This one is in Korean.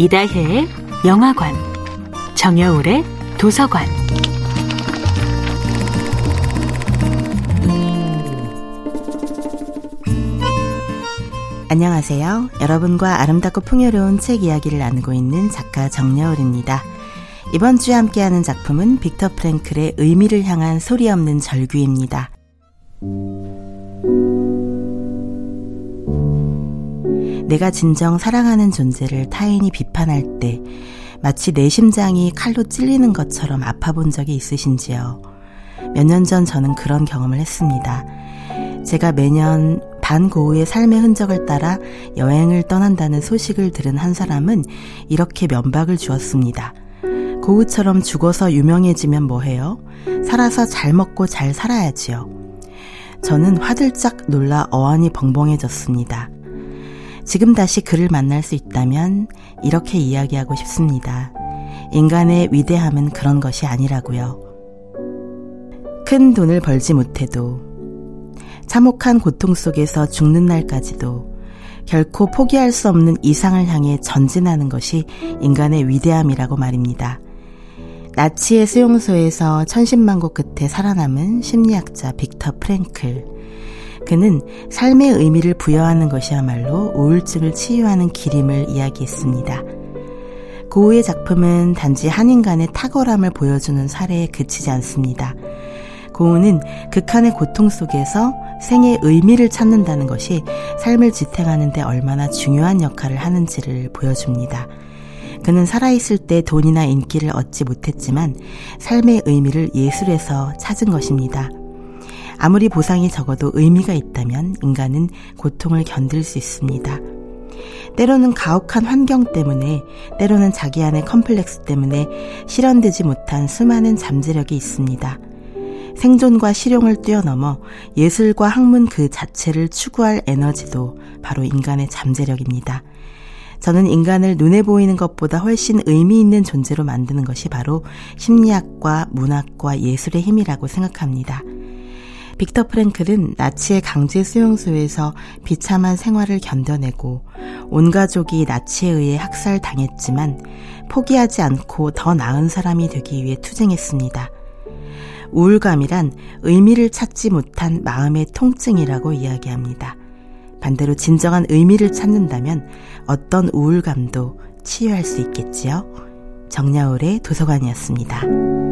이다혜의 영화관, 정여울의 도서관. 안녕하세요. 여러분과 아름답고 풍요로운 책 이야기를 나누고 있는 작가 정여울입니다. 이번 주에 함께하는 작품은 빅터 프랭클의 의미를 향한 소리 없는 절규입니다. 내가 진정 사랑하는 존재를 타인이 비판할 때 마치 내 심장이 칼로 찔리는 것처럼 아파 본 적이 있으신지요? 몇 년 전 저는 그런 경험을 했습니다. 제가 매년 반고우의 삶의 흔적을 따라 여행을 떠난다는 소식을 들은 한 사람은 이렇게 면박을 주었습니다. 고우처럼 죽어서 유명해지면 뭐해요? 살아서 잘 먹고 잘 살아야지요. 저는 화들짝 놀라 어안이 벙벙해졌습니다. 지금 다시 그를 만날 수 있다면 이렇게 이야기하고 싶습니다. 인간의 위대함은 그런 것이 아니라고요. 큰 돈을 벌지 못해도 참혹한 고통 속에서 죽는 날까지도 결코 포기할 수 없는 이상을 향해 전진하는 것이 인간의 위대함이라고 말입니다. 나치의 수용소에서 천신만고 끝에 살아남은 심리학자 빅터 프랭클. 그는 삶의 의미를 부여하는 것이야말로 우울증을 치유하는 길임을 이야기했습니다. 고우의 작품은 단지 한 인간의 탁월함을 보여주는 사례에 그치지 않습니다. 고우는 극한의 고통 속에서 생의 의미를 찾는다는 것이 삶을 지탱하는데 얼마나 중요한 역할을 하는지를 보여줍니다. 그는 살아있을 때 돈이나 인기를 얻지 못했지만 삶의 의미를 예술에서 찾은 것입니다. 아무리 보상이 적어도 의미가 있다면 인간은 고통을 견딜 수 있습니다. 때로는 가혹한 환경 때문에, 때로는 자기 안의 컴플렉스 때문에 실현되지 못한 수많은 잠재력이 있습니다. 생존과 실용을 뛰어넘어 예술과 학문 그 자체를 추구할 에너지도 바로 인간의 잠재력입니다. 저는 인간을 눈에 보이는 것보다 훨씬 의미 있는 존재로 만드는 것이 바로 심리학과 문학과 예술의 힘이라고 생각합니다. 빅터 프랭클은 나치의 강제 수용소에서 비참한 생활을 견뎌내고 온 가족이 나치에 의해 학살당했지만 포기하지 않고 더 나은 사람이 되기 위해 투쟁했습니다. 우울감이란 의미를 찾지 못한 마음의 통증이라고 이야기합니다. 반대로 진정한 의미를 찾는다면 어떤 우울감도 치유할 수 있겠지요. 정야울의 도서관이었습니다.